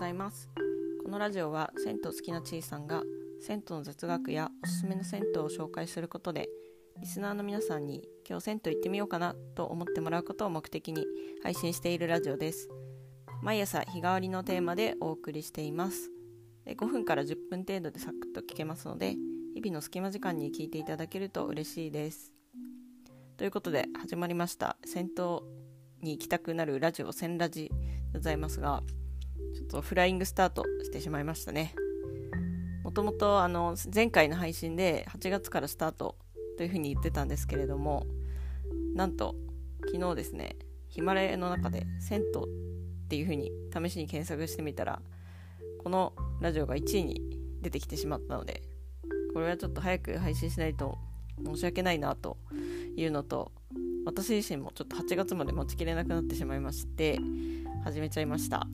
ざいます。このラジオは銭湯好きなちいさんが銭湯の雑学やおすすめの銭湯を紹介することでリスナーの皆さんに今日銭湯行ってみようかなと思ってもらうことを目的に配信しているラジオです。毎朝日替わりのテーマでお送りしています。5分から10分程度でサクッと聞けますので日々の隙間時間に聞いていただけると嬉しいです。ということで始まりました。銭湯に行きたくなるラジオ千ラジでございますがちょっとフライングスタートしてしまいましたね。もともとあの前回の配信で8月からスタートというふうに言ってたんですけれどもなんと昨日ですねヒマラヤの中で銭湯っていうふうに試しに検索してみたらこのラジオが1位に出てきてしまったのでこれはちょっと早く配信しないと申し訳ないなというのと私自身もちょっと8月まで待ちきれなくなってしまいまして始めちゃいました。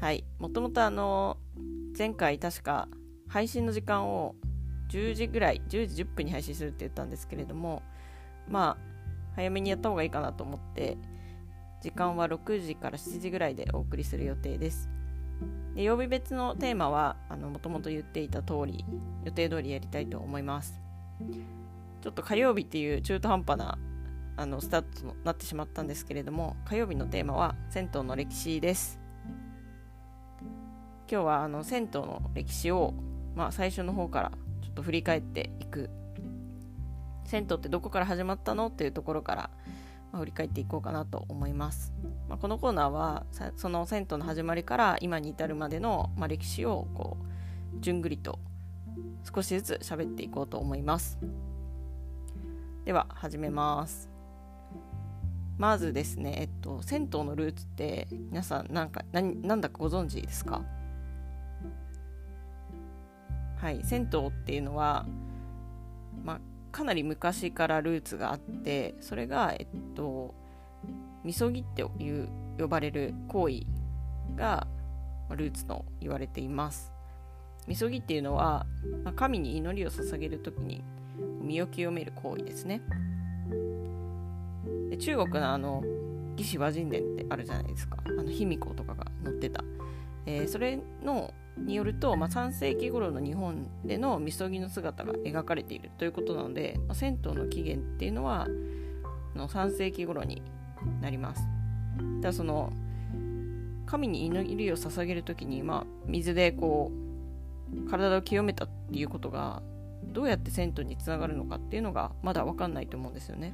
はい。もともとあの前回確か配信の時間を10時ぐらい10時10分に配信するって言ったんですけれどもまあ早めにやった方がいいかなと思って時間は6時から7時ぐらいでお送りする予定です。で曜日別のテーマはもともと言っていた通り予定通りやりたいと思います。ちょっと火曜日っていう中途半端なあのスタートとなってしまったんですけれども火曜日のテーマは銭湯の歴史です。今日はあの銭湯の歴史を、まあ、最初の方からちょっと振り返っていく。銭湯ってどこから始まったのっていうところから、まあ、振り返っていこうかなと思います、まあ、このコーナーはその銭湯の始まりから今に至るまでの、まあ、歴史をこうじゅんぐりと少しずつ喋っていこうと思います。では始めます。まずですねえっと銭湯のルーツって皆さんなんか何なんだかご存知ですか？はい銭湯っていうのはまあかなり昔からルーツがあってそれがえっとみそぎっていう呼ばれる行為がルーツと言われています。みそぎっていうのは、まあ、神に祈りを捧げる時に身を清める行為ですね。で中国のあの魏志倭人伝ってあるじゃないですか。あの卑弥呼とかが載ってた、えー、それのによると、まあ、3世紀頃の日本でのみそぎの姿が描かれているということなので、まあ、銭湯の起源っていうのはの3世紀頃になりますだからその神に祈りを捧げる時に、まあ、水でこう体を清めたっていうことがどうやって銭湯につながるのかっていうのがまだ分かんないと思うんですよね。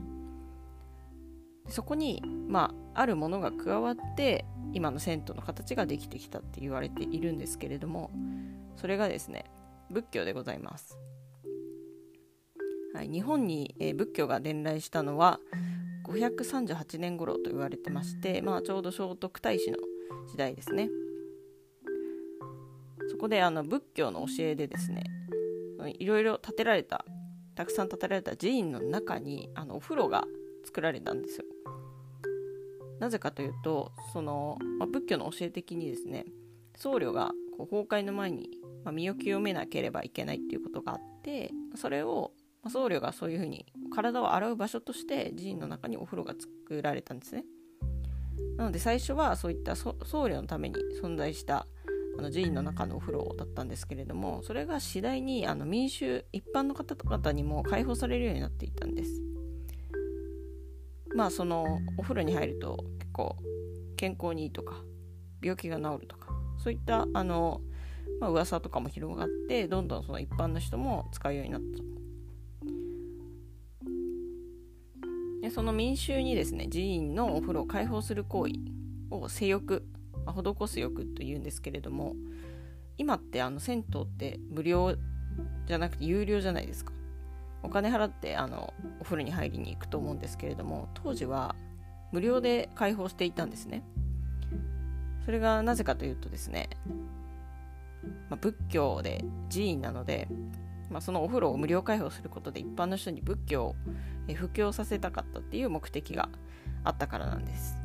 そこに、まあ、あるものが加わって今の銭湯の形ができてきたって言われているんですけれどもそれがですね仏教でございます。はい、日本に、えー、仏教が伝来したのは538年頃と言われてまして、まあ、ちょうど聖徳太子の時代ですね。そこであの仏教の教えでですねいろいろ建てられたたくさん建てられた寺院の中にあのお風呂が作られたんですよ。なぜかというとその、まあ、仏教の教え的にですね僧侶がこう崩壊の前に、まあ、身を清めなければいけないっていうことがあってそれを、まあ、僧侶がそういうふうに体を洗う場所として寺院の中にお風呂が作られたんですね。なので最初はそういった僧侶のために存在したあの寺院の中のお風呂だったんですけれどもそれが次第にあの民衆一般の方々にも開放されるようになっていったんですまあそのお風呂に入ると結構健康にいいとか病気が治るとかそういったあの、まあ、噂とかも広がってどんどんその一般の人も使うようになったでその民衆にですね寺院のお風呂を開放する行為を性欲まあ、施す浴というんですけれども今ってあの銭湯って無料じゃなくて有料じゃないですか。お金払ってあのお風呂に入りに行くと思うんですけれども当時は無料で開放していたんですね。それがなぜかというとですね、まあ、仏教で寺院なので、まあ、そのお風呂を無料開放することで一般の人に仏教を布教させたかったっていう目的があったからなんです。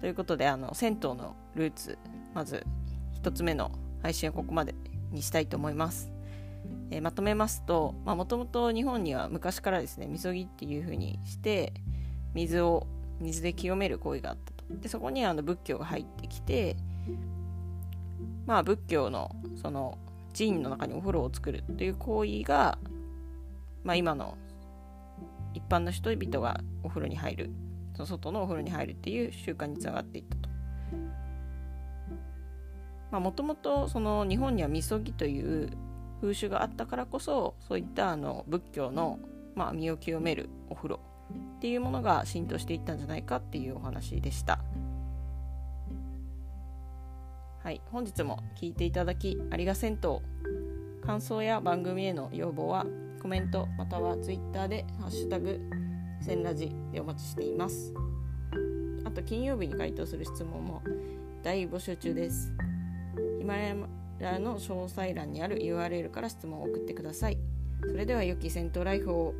ということであの銭湯のルーツまず1つ目の配信はここまでにしたいと思います、えー、まとめますともともと日本には昔からですねみそぎっていう風にして水を水で清める行為があったとでそこにあの仏教が入ってきてまあ仏教のその寺院の中にお風呂を作るという行為が、まあ、今の一般の人々がお風呂に入るその外のお風呂に入るっていう習慣につながっていったと。もともとその日本にはみそぎという風習があったからこそそういったあの仏教の、まあ、身を清めるお風呂っていうものが浸透していったんじゃないかっていうお話でした。はい、本日も聞いていただきありが銭湯感想や番組への要望はコメントまたは Twitter で「ハッシュタグセンラジ」でお待ちしています。あと金曜日に回答する質問も大募集中です。ヒマラヤらの詳細欄にある URL から質問を送ってください。それでは良き戦闘ライフを。